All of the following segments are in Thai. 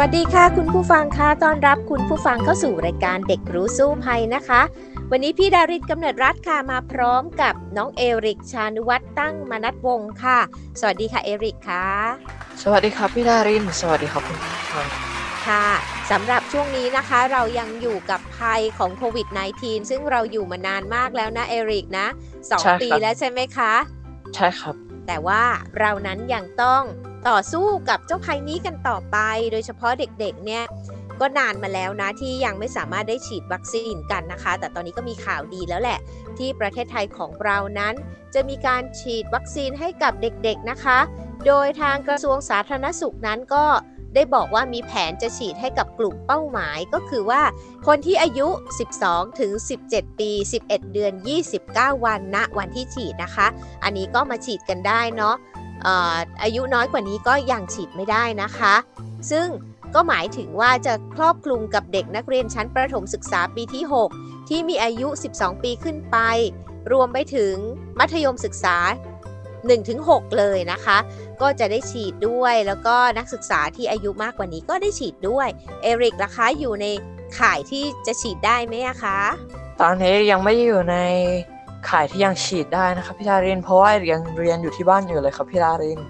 วัสดีค่ะ คุณผู้ฟังคะต้อนรับคุณผู้ฟังเข้าสู่รายการเด็กรู้สู้ภัยนะคะ วันนี้พี่ดาริศกำเนิดรัฐค่ะมาพร้อมกับน้องเอริกชานุวัตรตั้งมนัดวงศ์ค่ะ สวัสดีค่ะเอริกค่ะ สวัสดีครับพี่ดารินสวัสดีครับคุณผู้ฟังค่ะสำหรับช่วงนี้นะคะเรายังอยู่กับภัยของโควิด -19 ซึ่งเราอยู่มานานมากแล้วนะเอริกนะสองปีแล้วใช่ไหมคะ ใช่ครับ แต่ว่าเรานั้นยังต้อง ต่อสู้กับเจ้าภัยนี้กันต่อไป โดยเฉพาะเด็กๆเนี่ยก็นานมาแล้วนะที่ยังไม่สามารถได้ฉีดวัคซีนกันนะคะ แต่ตอนนี้ก็มีข่าวดีแล้วแหละ ที่ประเทศไทยของเรานั้น จะมีการฉีดวัคซีนให้กับเด็กๆนะคะ โดยทางกระทรวงสาธารณสุขนั้นก็ได้บอกว่ามีแผนจะฉีดให้กับกลุ่มเป้าหมายก็คือว่า คนที่อายุ 12 ถึง 17 ปี 11 เดือน 29 วันณวันที่ฉีดนะคะ อันนี้ก็มาฉีดกันได้เนาะ อายุน้อยกว่านี้ก็ยังฉีดไม่ได้นะคะ ซึ่งก็หมายถึงว่าจะครอบคลุมกับเด็กนักเรียนชั้นประถมศึกษาปีที่ 6 ที่มีอายุ 12 ปีขึ้นไป รวมไปถึงมัธยมศึกษา 1-6 เลยนะคะ ก็จะได้ฉีดด้วยแล้วก็นักศึกษาที่อายุมากกว่านี้ก็ได้ฉีดด้วย เอริกราคาอยู่ในข่ายที่จะฉีดได้ไหมคะ ตอนนี้ยังไม่อยู่ใน ข่ายที่ยังฉีดได้นะครับพี่ดาริน เพราะว่ายังเรียนอยู่ที่บ้านอยู่เลยครับพี่ดาริน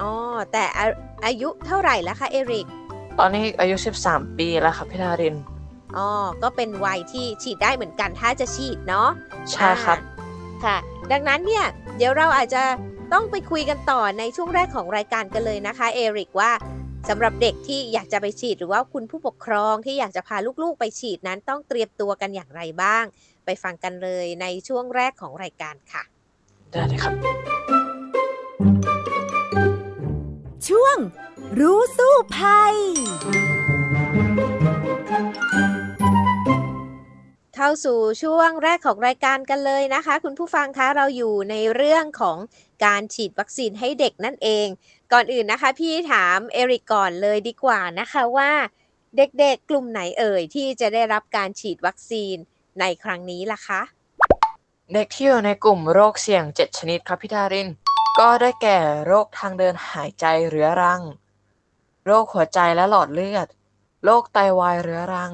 อ๋อแต่อาอายุเท่าไหร่แล้วคะเอริก ตอนนี้อายุ 13 ปีแล้วครับพี่ดารินอ๋อก็เป็นวัยที่ฉีดได้เหมือนกันถ้าจะฉีดเนาะใช่ครับค่ะ ดังนั้นเนี่ยเดี๋ยวเราอาจจะต้องไปคุยกันต่อในช่วงแรกของรายการกันเลยนะคะเอริกว่า สำหรับเด็กที่อยากจะไปฉีดหรือว่าคุณผู้ปกครองที่อยากจะพาลูกๆ ไปฉีดนั้นต้องเตรียมตัวกันอย่างไรบ้าง ไปฟังกันเลยในช่วงแรกของรายการค่ะ ได้เลยครับ ช่วงรู้สู้ภัย เข้าสู่ช่วงแรกของรายการกันเลยนะคะ คุณผู้ฟังคะเราอยู่ในเรื่องของการฉีดวัคซีนให้เด็กนั่นเอง ก่อนอื่นนะคะ พี่ถามเอริกก่อนเลยดีกว่านะคะว่า เด็กๆกลุ่มไหนเอ่ยที่จะได้รับการฉีดวัคซีนในครั้งนี้ล่ะคะ เด็กที่อยู่ในกลุ่มโรคเสี่ยง 7 ชนิดครับพี่ดาริน ก็ได้แก่โรคทางเดินหายใจเรื้อรัง โรคหัวใจและหลอดเลือด โรคไตวายเรื้อรัง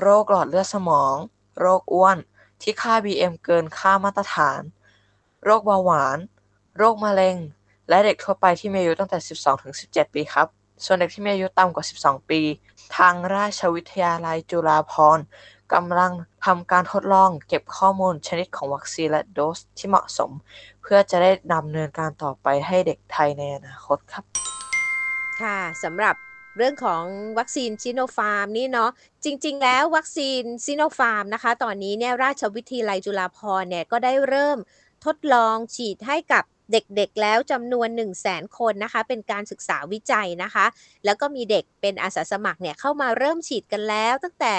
โรคหลอดเลือดสมอง โรคอ้วนที่ค่า BM เกินค่ามาตรฐาน โรคเบาหวาน โรคมะเร็ง และเด็กทั่วไปที่มีอายุตั้งแต่ 12 ถึง 17 ปีครับ ส่วนเด็กที่มีอายุต่ำกว่า 12 ปี ทางราชวิทยาลัยจุฬาภรณ์กำลังทำการทดลองเก็บข้อมูลชนิดของวัคซีนและโดสที่เหมาะสม เพื่อจะได้ดำเนินการต่อไปให้เด็กไทยในอนาคตครับ ค่ะสำหรับเรื่องของวัคซีนซิโนฟาร์มนี่เนาะ จริง ๆ แล้ววัคซีนซิโนฟาร์มนะคะ ตอนนี้เนี่ยราชวิทยาลัยจุฬาภรณ์เนี่ยก็ได้เริ่มทดลองฉีดให้กับเด็กๆ แล้วจำนวน 1 0 0 0 0แคนนะคะ เป็นการศึกษาวิจัยนะคะ แล้วก็มีเด็กเป็นอาสาสมัครเนี่ยเข้ามาเริ่มฉีดกันแล้ว ตั้งแต่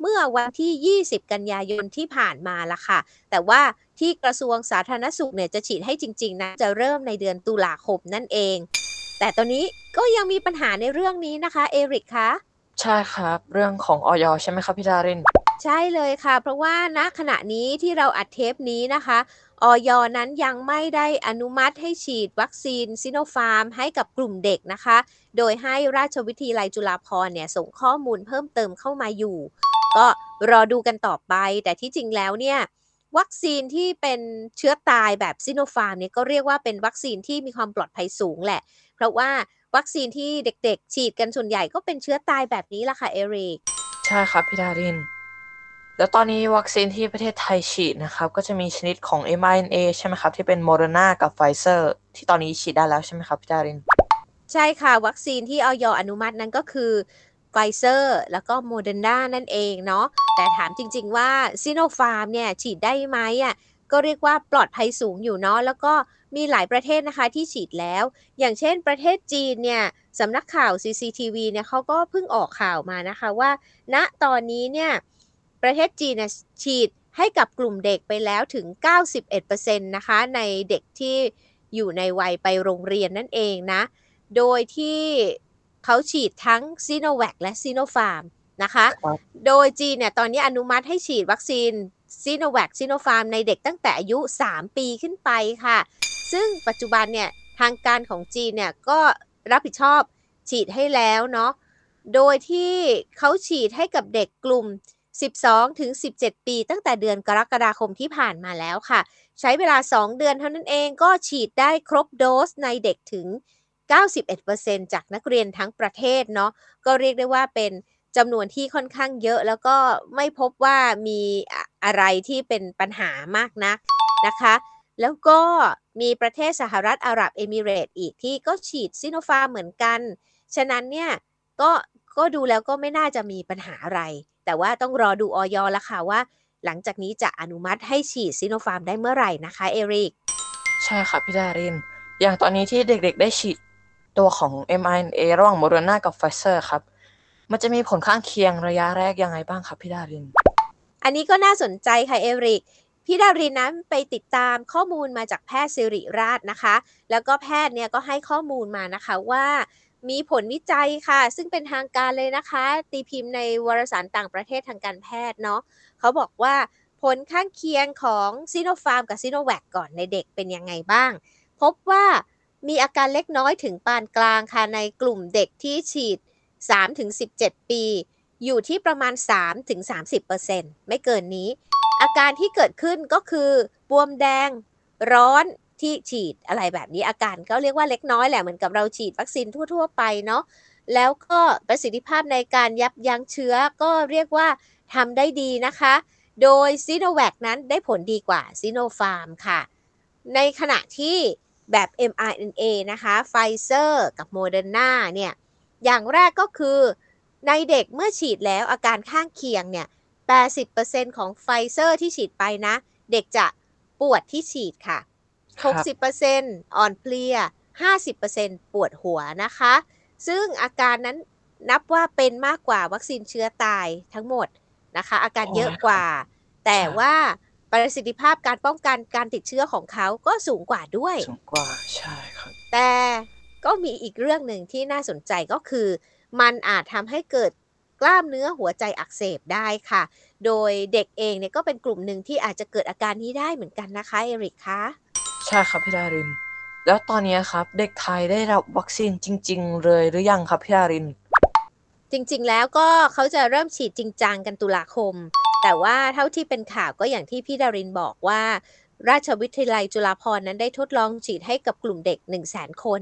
เมื่อวันที่ 20 กันยายนที่ผ่านมาละค่ะ แต่ว่าที่กระทรวงสาธารณสุขเนี่ยจะฉีดให้จริงๆนะจะเริ่มในเดือนตุลาคมนั่นเอง แต่ตอนนี้ก็ยังมีปัญหาในเรื่องนี้นะคะเอริกคะ ใช่ครับ เรื่องของอย. ใช่ไหมครับพี่ดาริน ใช่เลยค่ะ เพราะว่าณขณะนี้ที่เราอัดเทปนี้นะคะอย. นั้นยังไม่ได้อนุมัติให้ฉีดวัคซีนซิโนฟาร์ม ให้กับกลุ่มเด็กนะคะ โดยให้ราชวิทยาลัยจุฬาภรณ์เนี่ยส่งข้อมูลเพิ่มเติมเข้ามาอยู่ ก็รอดูกันต่อไป แต่ที่จริงแล้วเนี่ยวัคซีนที่เป็นเชื้อตายแบบซิโนฟาร์มเนี่ยก็เรียกว่าเป็นวัคซีนที่มีความปลอดภัยสูงแหละ เพราะว่า วัคซีนที่เด็กๆ ฉีดกันส่วนใหญ่ก็เป็นเชื้อตายแบบนี้ล่ะค่ะเอริกใช่ครับพี่ดาริน แล้วตอนนี้วัคซีนที่ประเทศไทยฉีดนะครับ ก็จะมีชนิดของ mRNA ใช่ไหมครับ ที่เป็นโมเดอร์นากับไฟเซอร์ที่ตอนนี้ฉีดได้แล้วใช่ไหมครับพี่ดาริน ใช่ค่ะ วัคซีนที่อย. อนุมัตินั้นก็คือไฟเซอร์แล้วก็โมเดอร์นานั่นเองเนาะแต่ถามจริง ๆ ว่าซิโนฟาร์มเนี่ยฉีดได้ไหมอะ ก็เรียกว่าปลอดภัยสูงอยู่เนาะแล้วก็มีหลายประเทศนะคะที่ฉีดแล้ว อย่างเช่นประเทศจีนเนี่ยสำนักข่าว CCTV เนี่ยเขาก็เพิ่งออกข่าวมานะคะว่า ณตอนนี้เนี่ยประเทศจีนเนี่ยฉีดให้กับกลุ่มเด็กไปแล้วถึง 91%นะคะในเด็กที่อยู่ในวัยไปโรงเรียนนั่นเองนะ โดยที่เขาฉีดทั้งซีโนแวคและซีโนฟาร์มนะคะครับโดยจีนเนี่ยตอนนี้อนุมัติให้ฉีดวัคซีน ซีโนแวคซีโนฟาร์มในเด็กตั้งแต่อายุ 3 ปีขึ้นไปค่ะ ซึ่งปัจจุบันเนี่ยทางการของจีนเนี่ยก็รับผิดชอบฉีดให้แล้วเนาะ โดยที่เขาฉีดให้กับเด็กกลุ่ม 12 ถึง 17 ปี ตั้งแต่เดือนกรกฎาคมที่ผ่านมาแล้วค่ะ ใช้เวลา 2 เดือนเท่านั้นเองก็ฉีดได้ครบโดสในเด็กถึง 91%จากนักเรียนทั้งประเทศเนาะ ก็เรียกได้ว่าเป็นจำนวนที่ค่อนข้างเยอะแล้วก็ไม่พบว่ามี อะไรที่เป็นปัญหามากนักนะคะ แล้วก็มีประเทศสหรัฐอาหรับเอมิเรต์อีกที่ก็ฉีดซิโนฟาร์มเหมือนกัน ฉะนั้นเนี่ยก็ก็ดูแล้วก็ไม่น่าจะมีปัญหาอะไร แต่ว่าต้องรอดูออยละค่ะว่า หลังจากนี้จะอนุมัติให้ฉีดซิโนฟาร์มได้เมื่อไหร่นะคะ เอริก ใช่ครับพี่ดาริน อย่างตอนนี้ที่เด็กๆได้ฉีดตัวของ mRNA ระหว่างโมเดอร์นากับไฟเซอร์ครับ มันจะมีผลข้างเคียงระยะแรกยังไงบ้างครับพี่ดาริน อันนี้ก็น่าสนใจค่ะเอริกพี่ดารินนั้นไปติดตามข้อมูลมาจากแพทย์ศิริราชนะคะ แล้วก็แพทย์เนี่ยก็ให้ข้อมูลมานะคะว่ามีผลวิจัยค่ะ ซึ่งเป็นทางการเลยนะคะ ตีพิมพ์ในวารสารต่างประเทศทางการแพทย์เนาะเขาบอกว่าผลข้างเคียงของซิโนฟาร์มกับซิโนแวคก่อนในเด็กเป็นยังไงบ้าง พบว่ามีอาการเล็กน้อยถึงปานกลางค่ะในกลุ่มเด็กที่ฉีด 3-17 ปี อยู่ที่ประมาณ 3-30%ไม่เกินนี้ อาการที่เกิดขึ้นก็คือบวมแดงร้อนที่ฉีดอะไรแบบนี้อาการก็เรียกว่าเล็กน้อยแหละเหมือนกับเราฉีดวัคซีนทั่ว ๆ ไปเนาะแล้วก็ประสิทธิภาพในการยับยั้งเชื้อก็เรียกว่าทำได้ดีนะคะ โดยซีโนแวคนั้นได้ผลดีกว่าซีโนฟาร์มค่ะ ในขณะที่แบบ mRNA นะคะไฟเซอร์กับโมเดอร์นาเนี่ย อย่างแรกก็คือ ในเด็กเมื่อฉีดแล้วอาการข้างเคียงเนี่ย 80%ของไฟเซอร์ที่ฉีดไปนะ เด็กจะปวดที่ฉีดค่ะครับ60%อ่อนเพลีย 50%ปวดหัวนะคะ ซึ่งอาการนั้นนับว่าเป็นมากกว่าวัคซีนเชื้อตายทั้งหมดนะคะ อาการเยอะกว่า แต่ว่าประสิทธิภาพการป้องกันการติดเชื้อของเขาก็สูงกว่าด้วย สูงกว่าใช่ครับ แต่ก็มีอีกเรื่องหนึ่งที่น่าสนใจก็คือ มันอาจทำให้เกิดกล้ามเนื้อหัวใจอักเสบได้ค่ะ โดยเด็กเองเนี่ยก็เป็นกลุ่มหนึ่งที่อาจจะเกิดอาการนี้ได้เหมือนกันนะคะเอริกคะใช่ครับพี่ดาริน แล้วตอนนี้ครับเด็กไทยได้รับวัคซีนจริง ๆ เลยหรือยังครับพี่ดาริน จริงๆแล้วก็เขาจะเริ่มฉีดจริงจังกันตุลาคม แต่ว่าเท่าที่เป็นข่าวก็อย่างที่พี่ดารินบอกว่า ราชวิทยาลัยจุฬาภรณ์นั้นได้ทดลองฉีดให้กับกลุ่มเด็ก 1 0 0 0 0แสนคน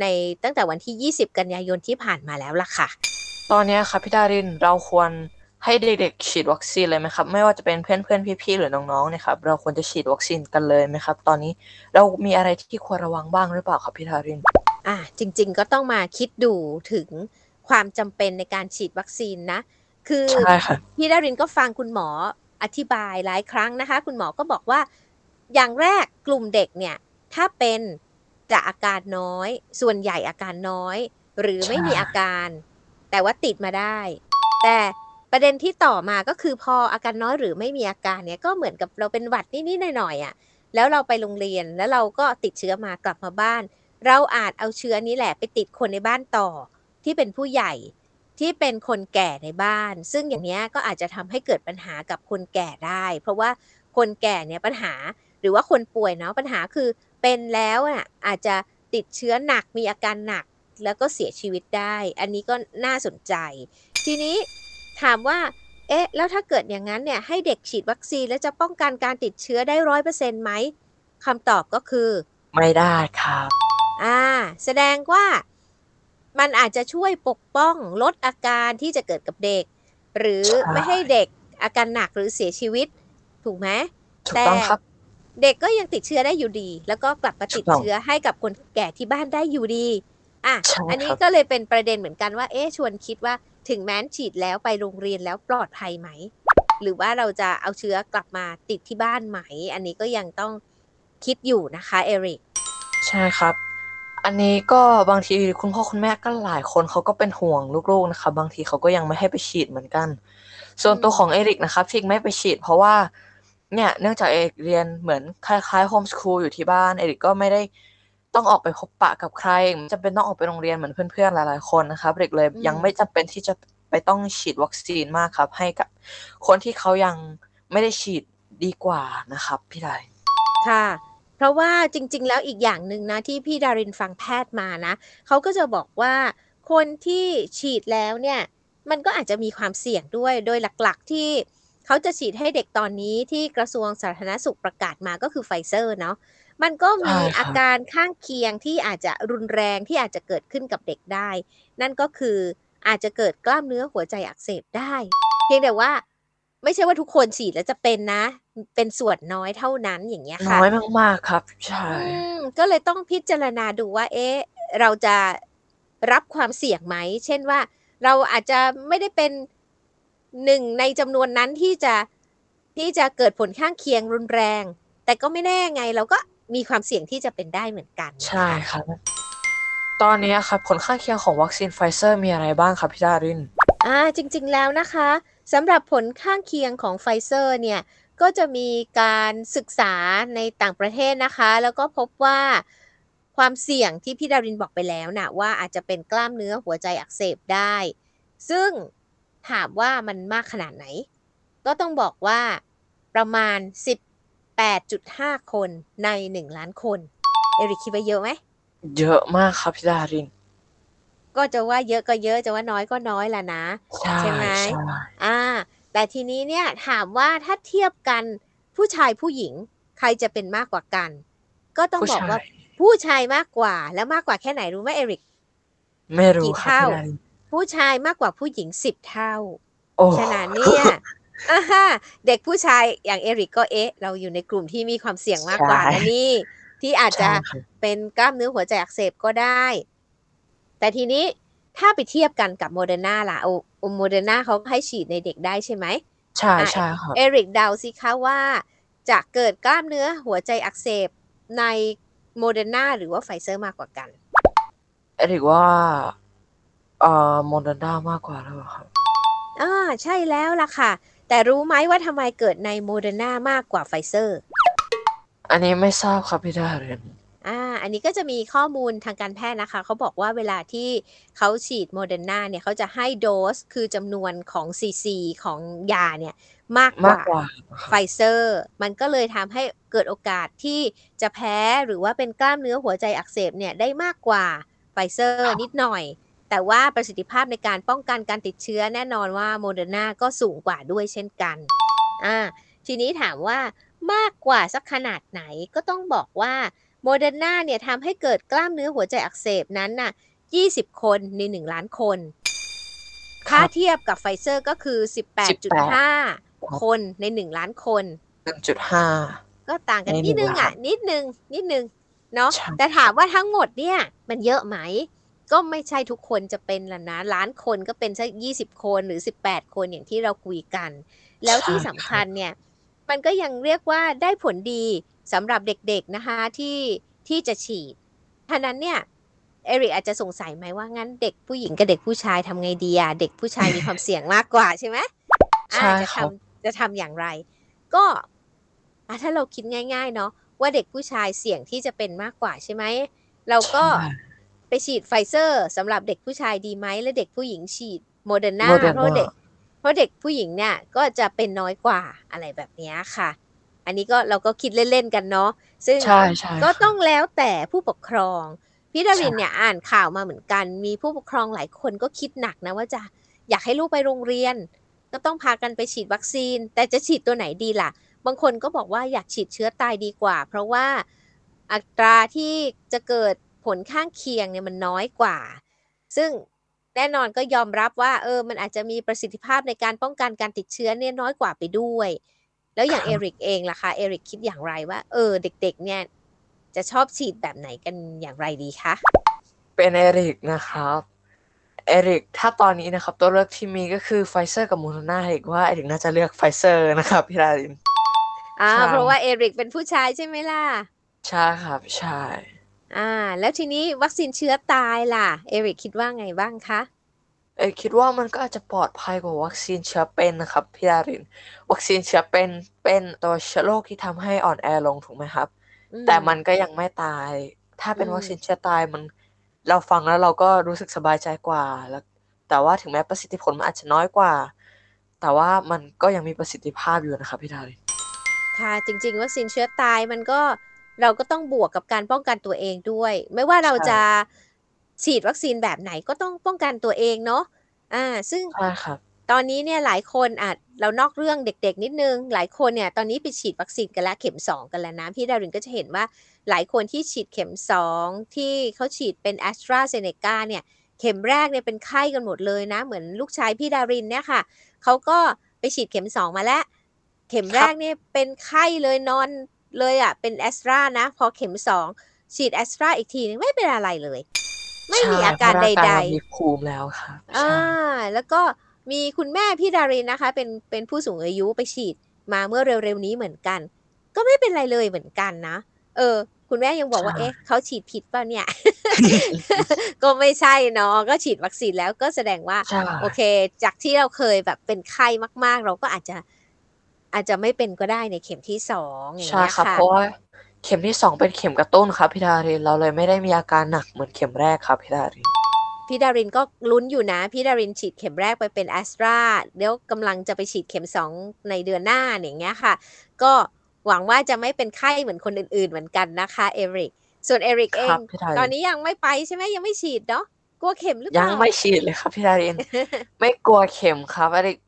ในตั้งแต่วันที่ 20 กันยายนที่ผ่านมาแล้วล่ะค่ะ ตอนนี้ครับพี่ดารินเราควรให้เด็กๆฉีดวัคซีนเลยไหมครับ ไม่ว่าจะเป็นเพื่อนๆพี่ๆหรือน้องๆเนี่ยครับ เราควรจะฉีดวัคซีนกันเลยไหมครับ ตอนนี้เรามีอะไรที่ควรระวังบ้างหรือเปล่าครับพี่ดารินอะจริง ๆ ก็ต้องมาคิดดูถึงความจำเป็นในการฉีดวัคซีนนะ คือใช่ครับพี่ดารินก็ฟังคุณหมออธิบายหลายครั้งนะคะ คุณหมอก็บอกว่า อย่างแรกกลุ่มเด็กเนี่ย ถ้าเป็น จะอาการน้อย ส่วนใหญ่อาการน้อย หรือไม่มีใช่อาการ แต่ว่าติดมาได้ แต่ประเด็นที่ต่อมาก็คือพออาการน้อยหรือไม่มีอาการเนี่ยก็เหมือนกับเราเป็นหวัดนิดๆหน่อยๆอะ แล้วเราไปโรงเรียนแล้วเราก็ติดเชื้อมากลับมาบ้าน เราอาจเอาเชื้อนี้แหละไปติดคนในบ้านต่อ ที่เป็นผู้ใหญ่ที่เป็นคนแก่ในบ้าน ซึ่งอย่างเนี้ยก็อาจจะทำให้เกิดปัญหากับคนแก่ได้ เพราะว่าคนแก่เนี่ยปัญหาหรือว่าคนป่วยเนาะปัญหาคือ เป็นแล้วอะอาจจะติดเชื้อหนักมีอาการหนักแล้วก็เสียชีวิตได้ อันนี้ก็น่าสนใจ ทีนี้ถามว่า เอ๊ะ แล้วถ้าเกิดอย่างนั้นเนี่ยให้เด็กฉีดวัคซีนแล้วจะป้องกันการติดเชื้อได้ร้อยเปอร์เซ็นต์ไหมคำตอบก็คือ ไม่ได้ครับ อ่า แสดงว่ามันอาจจะช่วยปกป้องลดอาการที่จะเกิดกับเด็ก หรือใช่ไม่ให้เด็กอาการหนักหรือเสียชีวิต ถูกไหมถูกต้องครับ เด็กก็ยังติดเชื้อได้อยู่ดี แล้วก็กลับมาติดถูกต้องเชื้อให้กับคนแก่ที่บ้านได้อยู่ดีอะใช่อันนี้ครับก็เลยเป็นประเด็นเหมือนกันว่า เอ๊ะชวนคิดว่าถึงแม้นฉีดแล้วไปโรงเรียนแล้วปลอดภัยไหม หรือว่าเราจะเอาเชื้อกลับมาติดที่บ้านไหม อันนี้ก็ยังต้องคิดอยู่นะคะเอริกใช่ครับ อันนี้ก็บางทีคุณพ่อคุณแม่ก็หลายคนเขาก็เป็นห่วงลูกๆนะครับบางทีเขาก็ยังไม่ให้ไปฉีดเหมือนกัน ส่วนตัวอืมของเอริกนะครับที่ไม่ไปฉีด เพราะว่า เนี่ยเนื่องจากเอริกเรียนเหมือนคล้ายๆ homeschool อยู่ที่บ้านเอริกก็ไม่ได้ต้องออกไปพบปะกับใครไม่จำเป็นต้องออกไปโรงเรียนเหมือนเพื่อนๆหลายๆคนนะครับเอริกเลยอืมยังไม่จำเป็นที่จะไปต้องฉีดวัคซีนมากครับ ให้กับคนที่เขายังไม่ได้ฉีดดีกว่านะครับพี่ไดค่ะ เพราะว่าจริง ๆ แล้วอีกอย่างหนึ่งนะที่พี่ดารินฟังแพทย์มานะเขาก็จะบอกว่าคนที่ฉีดแล้วเนี่ย มันก็อาจจะมีความเสี่ยงด้วยโดยหลักๆที่ เขาจะฉีดให้เด็กตอนนี้ที่กระทรวงสาธารณสุขประกาศมาก็คือไฟเซอร์เนาะมันก็มีใช่ครับอาการข้างเคียงที่อาจจะรุนแรงที่อาจจะเกิดขึ้นกับเด็กได้ นั่นก็คืออาจจะเกิดกล้ามเนื้อหัวใจอักเสบได้ เพียงแต่ว่าไม่ใช่ว่าทุกคนฉีดแล้วจะเป็นนะ เป็นส่วนน้อยเท่านั้นอย่างเงี้ยค่ะ น้อยมากๆครับ ใช่อืมก็เลยต้องพิจารณาดูว่า เอ๊ะ เราจะรับความเสี่ยงไหม เช่นว่า เราอาจจะไม่ได้เป็น หนึ่งในจำนวนนั้นที่จะที่จะเกิดผลข้างเคียงรุนแรง แต่ก็ไม่แน่ไงเราก็มีความเสี่ยงที่จะเป็นได้เหมือนกันนะคะใช่ครับ ตอนนี้ครับผลข้างเคียงของวัคซีนไฟเซอร์มีอะไรบ้างครับพี่ดารินอ่าจริง ๆแล้วนะคะสำหรับผลข้างเคียงของไฟเซอร์เนี่ยก็จะมีการศึกษาในต่างประเทศนะคะ แล้วก็พบว่าความเสี่ยงที่พี่ดารินบอกไปแล้วนะว่าอาจจะเป็นกล้ามเนื้อหัวใจอักเสบได้ ซึ่ง ถามว่ามันมากขนาดไหน ก็ต้องบอกว่าประมาณ 18.5 คนใน 1 ล้านคน เอริกคิดว่าเยอะไหม เยอะมากครับพี่ดาริน ก็จะว่าเยอะก็เยอะจะว่าน้อยก็น้อยละนะ ใช่ใช่ไหมใช่อ่า แต่ทีนี้เนี่ยถามว่าถ้าเทียบกันผู้ชายผู้หญิงใครจะเป็นมากกว่ากัน ก็ต้องผู้บอกชาว่ายผู้ชายมากกว่าแล้วมากกว่าแค่ไหนรู้ไหมเอริก ไม่รู้กี่ครับเท่าพี่ดาริน ผู้ชายมากกว่าผู้หญิงสิบเท่าโอ้ฉะนั้นเนี่ยอ่าฮะเด็กผู้ชายอย่างเอริกก็เอ๊ะ เราอยู่ในกลุ่มที่มีความเสี่ยงมากกว่านะนี่ที่อาจจะใช่ครับเป็นกล้ามเนื้อหัวใจอักเสบก็ได้ แต่ทีนี้ถ้าไปเทียบกันกับโมเดอร์นาล่ะ โอโอโมเดอร์นาเขาให้ฉีดในเด็กได้ใช่ไหมใช่อะใช่ครับเอริกเดาสิคะว่าจะเกิดกล้ามเนื้อหัวใจอักเสบในโมเดอร์นาหรือว่าไฟเซอร์มากกว่ากัน เอริกว่า เอ่อโมเดอร์นามากกว่าแล้วครับอ่าใช่แล้วล่ะค่ะ แต่รู้ไหมว่าทำไมเกิดในโมเดอร์นามากกว่าไฟเซอร์ อันนี้ไม่ทราบครับพี่ดารินอ่า อันนี้ก็จะมีข้อมูลทางการแพทย์นะคะ เขาบอกว่าเวลาที่เขาฉีดโมเดอร์นาเนี่ยเขาจะให้โดสคือจำนวนของซีซีของยาเนี่ยมากกว่ามากกว่าไฟเซอร์ มันก็เลยทำให้เกิดโอกาสที่จะแพ้หรือว่าเป็นกล้ามเนื้อหัวใจอักเสบเนี่ยได้มากกว่าไฟเซอร์นิดหน่อย แต่ว่าประสิทธิภาพในการป้องกันการติดเชื้อแน่นอนว่าโมเดอร์นาก็สูงกว่าด้วยเช่นกันอ่าทีนี้ถามว่ามากกว่าสักขนาดไหนก็ต้องบอกว่าโมเดอร์นาเนี่ยทำให้เกิดกล้ามเนื้อหัวใจอักเสบนั้นน่ะ 20 คนใน 1 ล้านคนครับ ถ้าบเทียบกับไฟเซอร์ก็คือ 18.5 คนใน 1 ล้านคนหนึ่งจุดห้าก็ต่างกันในนิดนึงหนึ่งล้าอะนนิดนึง นิดนึง เนาะใช่แต่ถามว่าทั้งหมดเนี่ย มันเยอะไหม ก็ไม่ใช่ทุกคนจะเป็นละนะล้านคนก็เป็นสักยี่สิบคนหรือสิบแปดคนอย่างที่เราคุยกัน แล้วที่สำคัญเนี่ย มันก็ยังเรียกว่าได้ผลดีสำหรับเด็กๆนะคะที่ที่จะฉีดท่านั้นเนี่ยเอริกอาจจะสงสัยไหมว่างั้นเด็กผู้หญิงกับเด็กผู้ชายทำไงดีอะเด็กผู้ชายมีความเสี่ยงมากกว่าใช่ไหมอ่าใช่จะครับทำจะทำอย่างไร ก็อะถ้าเราคิดง่าย ๆ เนาะว่าเด็กผู้ชายเสี่ยงที่จะเป็นมากกว่าใช่ไหมเราก็ใช่ ไปฉีดไฟเซอร์สำหรับเด็กผู้ชายดีไหมและเด็กผู้หญิงฉีดโมเดอร์นา Moderna เพราะเด็กเพราะเด็กผู้หญิงเนี่ยก็จะเป็นน้อยกว่าอะไรแบบเนี้ยค่ะ อันนี้ก็เราก็คิดเล่นๆกันเนาะซึ่งใช่ใช่ก็ครับต้องแล้วแต่ผู้ปกครอง พี่ดารินใช่เนี่ยอ่านข่าวมาเหมือนกัน มีผู้ปกครองหลายคนก็คิดหนักนะว่าจะอยากให้ลูกไปโรงเรียน ก็ต้องพากันไปฉีดวัคซีน แต่จะฉีดตัวไหนดีล่ะ บางคนก็บอกว่าอยากฉีดเชื้อตายดีกว่า เพราะว่าอัตราที่จะเกิดผ ลข้างเคียงเนี่ยมันน้อยกว่า ซึ่งแน่นอนก็ยอมรับว่าเออมันอาจจะมีประสิทธิภาพในการป้องกันการติดเชื้อเนี่ยน้อยกว่าไปด้วย แล้วอย่างครับเอริกเองล่ะคะเอริกคิดอย่างไรว่าเออเด็ก ๆ เนี่ยจะชอบฉีดแบบไหนกันอย่างไรดีคะเป็นเอริกนะครับเอริกถ้าตอนนี้นะครับตัวเลือกที่มีก็คือไฟเซอร์กับโมเดอร์นาเอริกว่าเอริกน่าจะเลือกไฟเซอร์นะครับพี่ดารินอ่าใช่เพราะว่าเอริกเป็นผู้ชายใช่ไหมล่ะ ใช่ครับ ใช่ อ่า แล้วทีนี้วัคซีนเชื้อตายล่ะ เอริกคิดว่าไงบ้างคะเเอยคิดว่ามันก็อาจจะปลอดภัยกว่าวัคซีนเชื้อเป็นนะครับพี่ดาริน วัคซีนเชื้อเป็นเป็นตัวเชื้อโรคที่ทำให้อ่อนแอลงถูกไหมครับอืแต่มันก็ยังไม่ตาย ถ้าเป็นอืมวัคซีนเชื้อตายมัน เราฟังแล้วเราก็รู้สึกสบายใจกว่าแล้วแต่ว่าถึงแม้ประสิทธิผลมันอาจจะน้อยกว่า แต่ว่ามันก็ยังมีประสิทธิภาพอยู่นะครับพี่ดารินค่ะจริง ๆ วัคซีนเชื้อตายมันก็ เราก็ต้องบวกกับการป้องกันตัวเองด้วย ไม่ว่าเราใช่จะฉีดวัคซีนแบบไหนก็ต้องป้องกันตัวเองเนาะอ่า ซึ่งใช่ครับตอนนี้เนี่ยหลายคนอาจเรานอกเรื่องเด็กๆ นิดนึง หลายคนเนี่ยตอนนี้ไปฉีดวัคซีนกันแล้วเข็ม2กันแล้วนะ พี่ดารินก็จะเห็นว่าหลายคนที่ฉีดเข็ม2ที่เขาฉีดเป็น a s t r a z เซ e c a เนี่ย เข็มแรกเนี่ยเป็นไข้กันหมดเลยนะ เหมือนลูกชายพี่ดารินเนี่ยค่ะเขาก็ไปฉีดเข็ม2มาแล้ว เข็มแรกเนี่ยเป็นไข้เลยนอน เลยอะเป็นแอสตรานะ พอเข็ม2ฉีดแอสตราอีกทีนึงไม่เป็นอะไรเลย ไม่มีใช่อาการเพะใร่งกดยๆเรามีภูมิแล้วครับอ่าใช่แล้วก็มีคุณแม่พี่ดารินนะคะ เป็นเป็นผู้สูงอายุไปฉีดมาเมื่อเร็วๆนี้เหมือนกัน ก็ไม่เป็นไรเลยเหมือนกันนะ เออ คุณแม่ยังบอกว่าใช่เอ๊ะเขาฉีดผิดเปล่าเนี่ย ก็ไม่ใช่เนาะก็ฉีดวัคซีนแล้วก็แสดงว่าใช่โอเค จากที่เราเคยแบบเป็นไข้มากๆ เราก็อาจจะ อาจจะไม่เป็นก็ได้ในเข็มที่สองอย่างใช่เงี้ยครับค่ะเพราะว่าเข็มที่สองเป็นเข็มกระตุ้นครับพี่ดารินเราเลยไม่ได้มีอาการหนักเหมือนเข็มแรกครับพี่ดารินพี่ดารินก็ลุ้นอยู่นะ พี่ดารินฉีดเข็มแรกไปเป็นแอสตราเดี๋ยวกำลังจะไปฉีดเข็มสองในเดือนหน้าอย่างเงี้ยค่ะ ก็หวังว่าจะไม่เป็นไข้เหมือนคนอื่นๆเหมือนกันนะคะเอริกส่วนเอริกเอครังบพี่ดารินตอนนี้ยังไม่ไปใช่ไหมยังไม่ฉีดเนาะกลัวเข็มหรือเปยัล่างไม่ฉีดเลยครับพี่ดาริน ไม่กลัวเข็มครับอะไรก่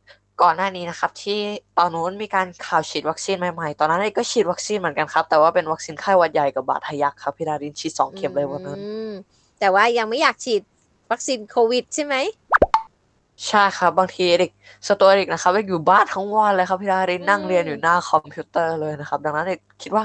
อนหน้านี้นะครับที่ตอนนู้นมีการข่าวฉีดวัคซีนใหม่ๆ ตอนนั้นเอกก็ฉีดวัคซีนเหมือนกันครับ แต่ว่าเป็นวัคซีนไข้หวัดใหญ่กับบาดทะยักครับพี่ดารินฉีดสองเข็มเลยวันนั้นอืมแต่ว่ายังไม่อยากฉีดวัคซีนโควิดใช่ไหมใช่ครับบางทีเด็กสตัวเด็กนะครับเอกอยู่บ้านทั้งวันเลยครับพี่ดารินนั่งเรียนอยู่หน้าคอมพิวเตอร์เลยนะครับ ดังนั้นเด็กคิดว่า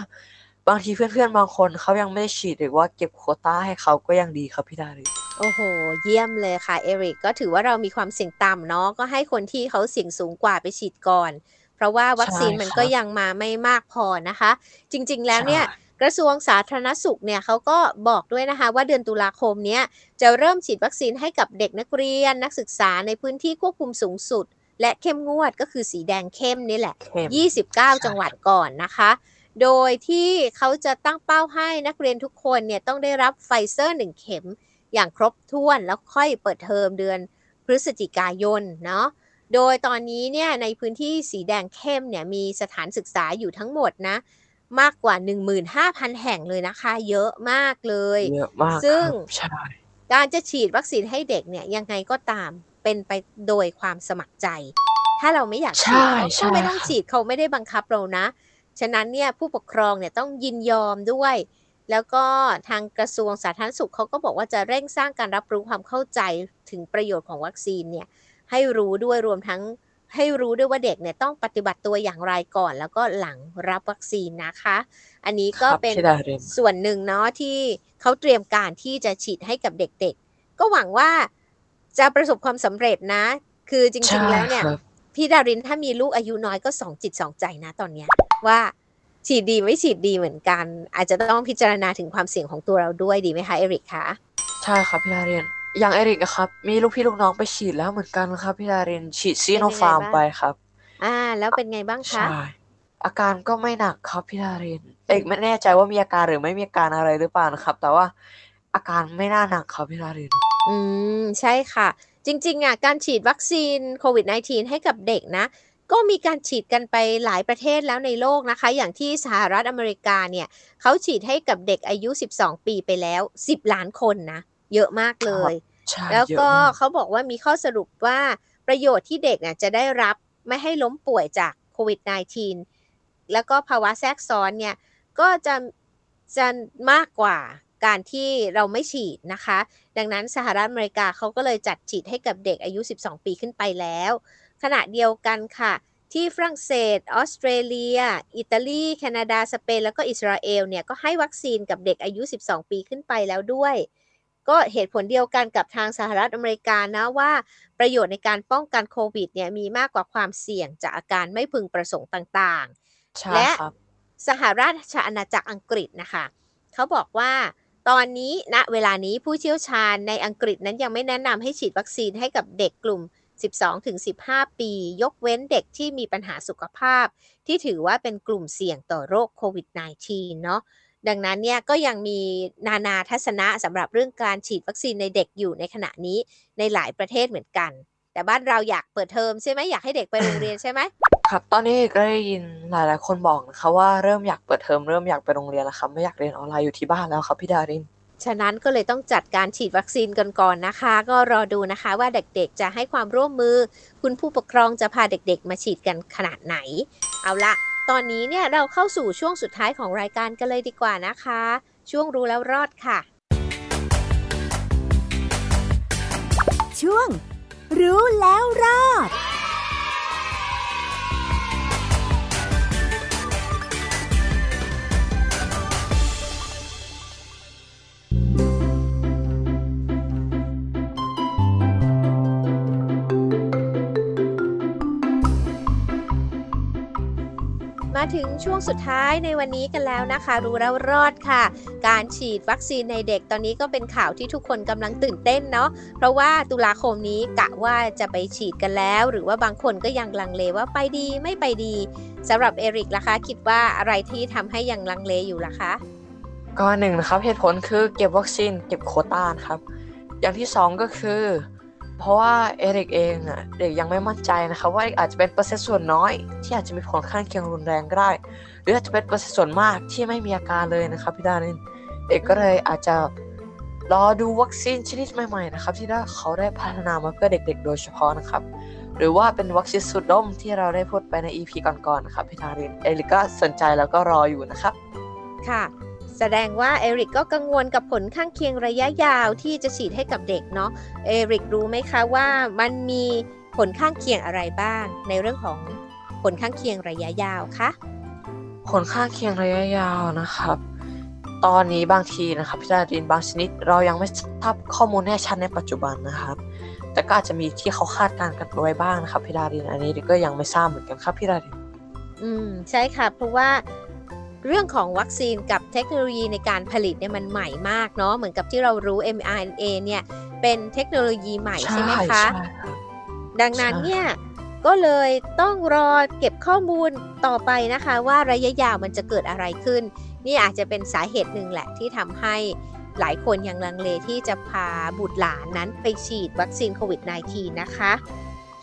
บางทีเพื่อนๆบางคนเขายังไม่ได้ฉีดหรือว่าเก็บโควต้าให้เขาก็ยังดีครับพี่ดาริน โอ้โห เยี่ยมเลยค่ะเอริกก็ถือว่าเรามีความเสี่ยงต่ำเนาะก็ให้คนที่เขาเสี่ยงสูงกว่าไปฉีดก่อน เพราะว่าวัคซีนใช่มันครับก็ยังมาไม่มากพอนะคะ จริง ๆ แล้วเนี่ยใช่กระทรวงสาธารณสุขเนี่ยเขาก็บอกด้วยนะคะว่าเดือนตุลาคมเนี้ยจะเริ่มฉีดวัคซีนให้กับเด็กนักเรียนนักศึกษาในพื้นที่ควบคุมสูงสุด และเข้มงวดก็คือสีแดงเข้มนี่แหละเข้ม29 จังหวัดก่อนนะคะ โดยที่เขาจะตั้งเป้าให้นักเรียนทุกคนเนี่ยต้องได้รับไฟเซอร์ 1 เข็ม อย่างครบถ้วนแล้วค่อยเปิดเทอมเดือนพฤศจิกายนเนาะโดยตอนนี้เนี่ยในพื้นที่สีแดงเข้มเนี่ยมีสถานศึกษาอยู่ทั้งหมดนะมากกว่า 15,000 แห่งเลยนะคะ เยอะมากเลยเยอะมากซึ่งครับใช่การจะฉีดวัคซีนให้เด็กเนี่ยยังไงก็ตามเป็นไปโดยความสมัครใจ ถ้าเราไม่อยากฉีดใช่เราก็ใช่ไม่ต้องครับฉีดเขาไม่ได้บังคับเรานะ ฉะนั้นเนี่ยผู้ปกครองเนี่ยต้องยินยอมด้วย แล้วก็ทางกระทรวงสาธารณสุขเขาก็บอกว่าจะเร่งสร้างการรับรู้ความเข้าใจถึงประโยชน์ของวัคซีนเนี่ยให้รู้ด้วยรวมทั้งให้รู้ด้วยว่าเด็กเนี่ยต้องปฏิบัติตัวอย่างไรก่อน แล้วก็หลังรับวัคซีนนะคะ อันนี้ก็ครับเป็นพี่ดารินส่วนหนึ่งเนาะที่เขาเตรียมการที่จะฉีดให้กับเด็กๆ ก็หวังว่าจะประสบความสำเร็จนะ คือจริใช่งๆแล้วเนี่ยครับพี่ดารินถ้ามีลูกอายุน้อยก็สองจิตสองใจนะตอนเนี้ยว่า ฉีดดีไม่ฉีดดีเหมือนกัน อาจจะต้องพิจารณาถึงความเสี่ยงของตัวเราด้วยดีไหมคะเอริกคะใช่ครับพี่ดารินอย่างเอริกอะครับ มีลูกพี่ลูกน้องไปฉีดแล้วเหมือนกันครับพี่ดารินฉีดซีโนฟาร์มไปครับ อ่า แล้วเป็นไงบ้างคะใช่อาการก็ไม่หนักครับพี่ดารินเอกไม่แน่ใจว่ามีอาการหรือไม่มีอาการอะไรหรือเปล่านะครับ แต่ว่าอาการไม่น่าหนักครับพี่ดารินอืมใช่ค่ะจริงๆอะการฉีดวัคซีนโควิด -19 ให้กับเด็กนะ ก็มีการฉีดกันไปหลายประเทศแล้วในโลกนะคะ อย่างที่สหรัฐอเมริกาเนี่ยเขาฉีดให้กับเด็กอายุ 12 ปีไปแล้ว 10 ล้านคนนะ เยอะมากเลยใช่แล้วเยอะก็มากเขาบอกว่ามีข้อสรุปว่าประโยชน์ที่เด็กน่ะจะได้รับไม่ให้ล้มป่วยจากโควิด -19 แล้วก็ภาวะแทรกซ้อนเนี่ยก็จะจะมากกว่าการที่เราไม่ฉีดนะคะ ดังนั้นสหรัฐอเมริกาเขาก็เลยจัดฉีดให้กับเด็กอายุ 12 ปีขึ้นไปแล้ว ขณะเดียวกันค่ะ ที่ฝรั่งเศส ออสเตรเลีย อิตาลี แคนาดา สเปน แล้วก็อิสราเอลเนี่ยก็ให้วัคซีนกับเด็กอายุ 12 ปีขึ้นไปแล้วด้วย ก็เหตุผลเดียวกันกับทางสหรัฐอเมริกานะว่า ประโยชน์ในการป้องกันโควิดเนี่ยมีมากกว่าความเสี่ยงจากอาการไม่พึงประสงค์ต่างๆใช่และครับสหราชอาณาจักรอังกฤษนะคะ เขาบอกว่าตอนนี้ณเวลานี้ผู้เชี่ยวชาญในอังกฤษนั้นยังไม่แนะนำให้ฉีดวัคซีนให้กับเด็กกลุ่ม 12-15 ปี ยกเว้นเด็กที่มีปัญหาสุขภาพ ที่ถือว่าเป็นกลุ่มเสี่ยงต่อโรคโควิด -19 เนาะดังนั้นเนี่ยก็ยังมีนานาทัศนะสำหรับเรื่องการฉีดวัคซีนในเด็กอยู่ในขณะนี้ในหลายประเทศเหมือนกัน แต่บ้านเราอยากเปิดเทอมใช่ไหมอยากให้เด็กไปโรงเรียนใช่ไหมครับตอนนี้ก็ได้ยินหลาย ๆ คนบอกนะคะว่าเริ่มอยากเปิดเทอมเริ่มอยากไปโรงเรียนแล้วครับไม่อยากเรียนออนไลน์อยู่ที่บ้านแล้วครับพี่ดาริน ฉะนั้นก็เลยต้องจัดการฉีดวัคซีนกันก่อนนะคะ ก็รอดูนะคะว่าเด็กๆจะให้ความร่วมมือ คุณผู้ปกครองจะพาเด็กๆ มาฉีดกันขนาดไหน เอาละตอนนี้เนี่ยเราเข้าสู่ช่วงสุดท้ายของรายการกันเลยดีกว่านะคะ ช่วงรู้แล้วรอดค่ะ ช่วง รู้แล้วรอด ถึงช่วงสุดท้ายในวันนี้กันแล้วนะคะ รู้แล้วรอดค่ะ การฉีดวัคซีนในเด็กตอนนี้ก็เป็นข่าวที่ทุกคนกำลังตื่นเต้นเนาะเพราะว่าตุลาคมนี้กะว่าจะไปฉีดกันแล้ว หรือว่าบางคนก็ยังลังเลว่าไปดีไม่ไปดีสำหรับเอริกล่ะคะคิดว่าอะไรที่ทำให้ยังลังเลอยู่ล่ะคะก็หนึ่งนะครับเหตุผลคือเก็บวัคซีนเก็บโคต้านครับ อย่างที่สองก็คือ เพราะว่าเอริกเองอะเด็กยังไม่มั่นใจนะครับว่าอาจจะเป็นเปอร์เซ็นต์ส่วนน้อย ที่อาจจะมีผลข้างเคียงรุนแรงก็ได้ หรืออาจจะเป็นเปอร์เซ็นต์ส่วนมากที่ไม่มีอาการเลยนะครับพี่ดารินเด็กก็เลยอาจจะรอดูวัคซีนชนิดใหม่ๆนะครับ ที่เขาได้พัฒนามาเพื่อเด็ก ๆ โดยเฉพาะนะครับ หรือว่าเป็นวัคซีนสูดดมที่เราได้พูดไปใน EP ก่อนๆนะครับพี่ดารินเอริกก็สนใจแล้วก็รออยู่นะครับค่ะ แสดงว่าเอริกก็กังวลกับผลข้างเคียงระยะยาวที่จะฉีดให้กับเด็กเนาะเอริกรู้ไหมคะว่ามันมีผลข้างเคียงอะไรบ้าง ในเรื่องของผลข้างเคียงระยะยาวคะผลข้างเคียงระยะยาวนะครับ ตอนนี้บางทีนะครับพิจารณาบางชนิด เรายังไม่ทราบข้อมูลแน่ชัดในปัจจุบันนะครับ แต่ก็อาจจะมีที่เขาคาดการณ์กันไว้บ้างนะครับพี่ดารินอันนี้ก็ยังไม่ทราบเหมือนกันครับพี่ดารินอืมใช่ค่ะเพราะว่า เรื่องของวัคซีนกับเทคโนโลยีในการผลิตเนี่ยมันใหม่มากเนาะเหมือนกับที่เรารู้ mRNA เนี่ยเป็นเทคโนโลยีใหม่ใช่ไหมคะใช่ครับดังนั้นใช่เนี่ยก็เลยต้องรอเก็บข้อมูลต่อไปนะคะ ว่าระยะยาวมันจะเกิดอะไรขึ้น นี่อาจจะเป็นสาเหตุหนึ่งแหละที่ทำให้หลายคนยังลังเลที่จะพาบุตรหลานนั้นไปฉีดวัคซีนโควิด -19 นะคะ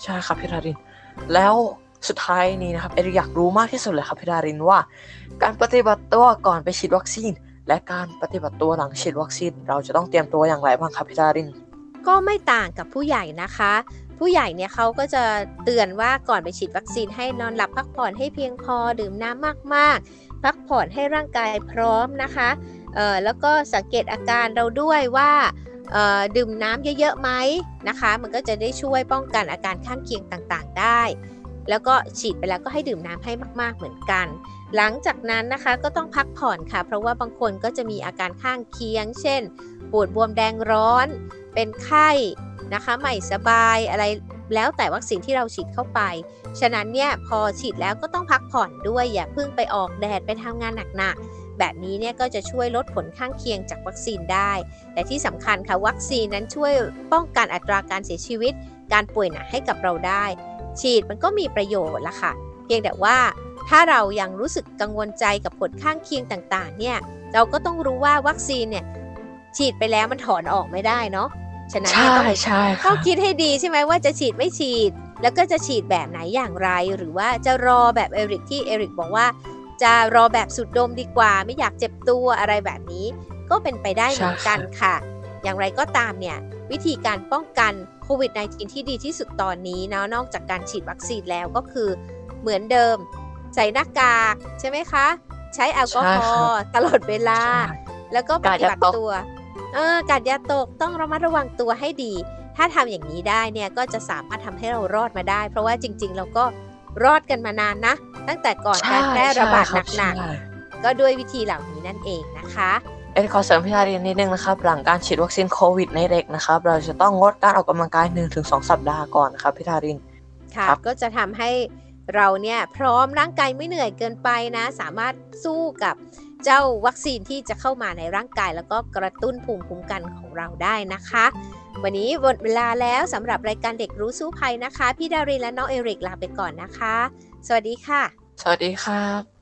ใช่ครับพี่ดาริน แล้วสุดท้ายนี้นะครับเอริกอยากรู้มากที่สุดเลยครับพี่ดารินว่า การปฏิบัติตัวก่อนไปฉีดวัคซีน และการปฏิบัติตัวหลังฉีดวัคซีน เราจะต้องเตรียมตัวอย่างไรบ้างครับพี่ดาริน ก็ไม่ต่างกับผู้ใหญ่นะคะ ผู้ใหญ่เนี่ยเขาก็จะเตือนว่าก่อนไปฉีดวัคซีนให้นอนหลับพักผ่อนให้เพียงพอดื่มน้ำมากๆ พักผ่อนให้ร่างกายพร้อมนะคะเออแล้วก็สังเกตอาการเราด้วยว่าดื่มน้ำเยอะๆไหมนะคะ มันก็จะได้ช่วยป้องกันอาการข้างเคียงต่างๆได้ แล้วก็ฉีดไปแล้วก็ให้ดื่มน้ำให้มากๆเหมือนกัน หลังจากนั้นนะคะก็ต้องพักผ่อนค่ะ เพราะว่าบางคนก็จะมีอาการข้างเคียง เช่น ปวดบวมแดงร้อน เป็นไข้นะคะไม่สบายอะไรแล้วแต่วัคซีนที่เราฉีดเข้าไป ฉะนั้นเนี่ยพอฉีดแล้วก็ต้องพักผ่อนด้วยอย่าเพิ่งไปออกแดดไปทำงานหนักๆ แบบนี้เนี่ยก็จะช่วยลดผลข้างเคียงจากวัคซีนได้ แต่ที่สำคัญค่ะวัคซีนนั้นช่วยป้องกันอัตราการเสียชีวิต การป่วยหนักให้กับเราได้ ฉีดมันก็มีประโยชน์ละค่ะ เพียงแต่ว่าถ้าเรายังรู้สึกกังวลใจกับผลข้างเคียงต่างๆ เนี่ย เราก็ต้องรู้ว่าวัคซีนเนี่ยฉีดไปแล้วมันถอนออกไม่ได้เนาะ ฉะนั้นใช่เนี่ยต้องใช่คต้รัอบงคิดให้ดีใช่ไหมว่าจะฉีดไม่ฉีด แล้วก็จะฉีดแบบไหนอย่างไร หรือว่าจะรอแบบเอริกที่เอริกบอกว่า จะรอแบบสุดดมดีกว่า ไม่อยากเจ็บตัวอะไรแบบนี้ ก็เป็นไปได้เหมือนกันค่ะ อย่างไรก็ตามเนี่ยวิธีการป้องกันโค วิด -19 ที่ดีที่สุดตอนนี้นะนอกจากการฉีดวัคซีนแล้วก็คือเหมือนเดิม ใส่หน้ากากใช่ไหมคะ ใช้แอลกอฮอล์ตลอดเวลาใช่แล้วก็ปกาดฏิอย่าบัติตกตัวเออกาดอยาตกต้องระมัดระวังตัวให้ดี ถ้าทำอย่างนี้ได้เนี่ยก็จะสามารถทำให้เรารอดมาได้ เพราะว่าจริง ๆ เราก็รอดกันมานานนะ ตั้งแต่ก่อนการแพร่ระบาดใช่คหนักใช่ๆก็ด้วยวิธีเหล่านี้นั่นเองนะคะ เอ็นขอเสริมพี่ดารินนิดนึงนะครับ หลังการฉีดวัคซีนโควิดในเด็กนะครับ เราจะต้องงดการออกกำลังกาย 1-2 สัปดาห์ก่อนนะครับพี่ดารินค่ะครับก็จะทำให้เราเนี่ยพร้อมร่างกายไม่เหนื่อยเกินไปนะ สามารถสู้กับเจ้าวัคซีนที่จะเข้ามาในร่างกาย แล้วก็กระตุ้นภูมิคุ้มกันของเราได้นะคะ วันนี้หมดเวลาแล้วสำหรับรายการเด็กรู้สู้ภัยนะคะ พี่ดารินและน้องเอริกลาไปก่อนนะคะ สวัสดีค่ะ สวัสดีครับ